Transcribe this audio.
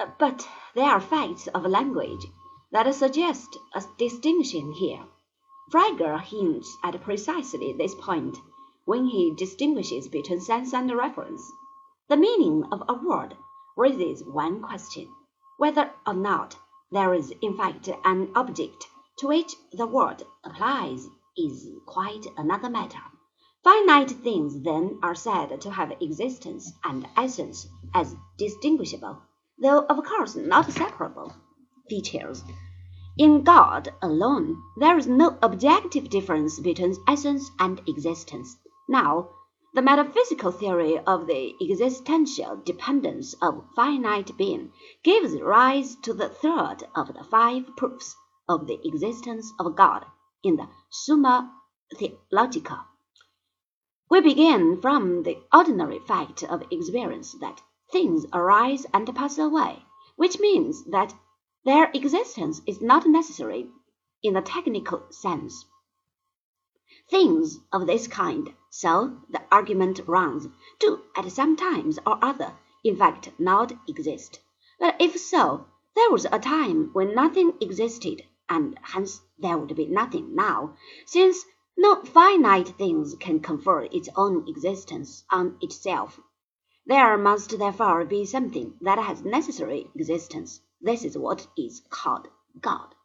Uh, but there are facts of language that suggest a distinction here. Frege hints at precisely this point when he distinguishes between sense and reference. The meaning of a word raises one question; whether or not there is in fact an object to which the word applies is quite another matter. Finite things then are said to have existence and essence as distinguishable, though of course not separable, features. In God alone there is no objective difference between essence and existence. Now, the metaphysical theory of the existential dependence of finite being gives rise to the third of the five proofs of the existence of God in the Summa Theologica. We begin from the ordinary fact of experience that things arise and pass away, which means that their existence is not necessary in the technical sense. Things of this kind, so the argument runs, do at some time or other, in fact, not exist. But if so, there was a time when nothing existed, and hence there would be nothing now, since no finite thing can confer its own existence on itself. There must therefore be something that has necessary existence. This is what is called God.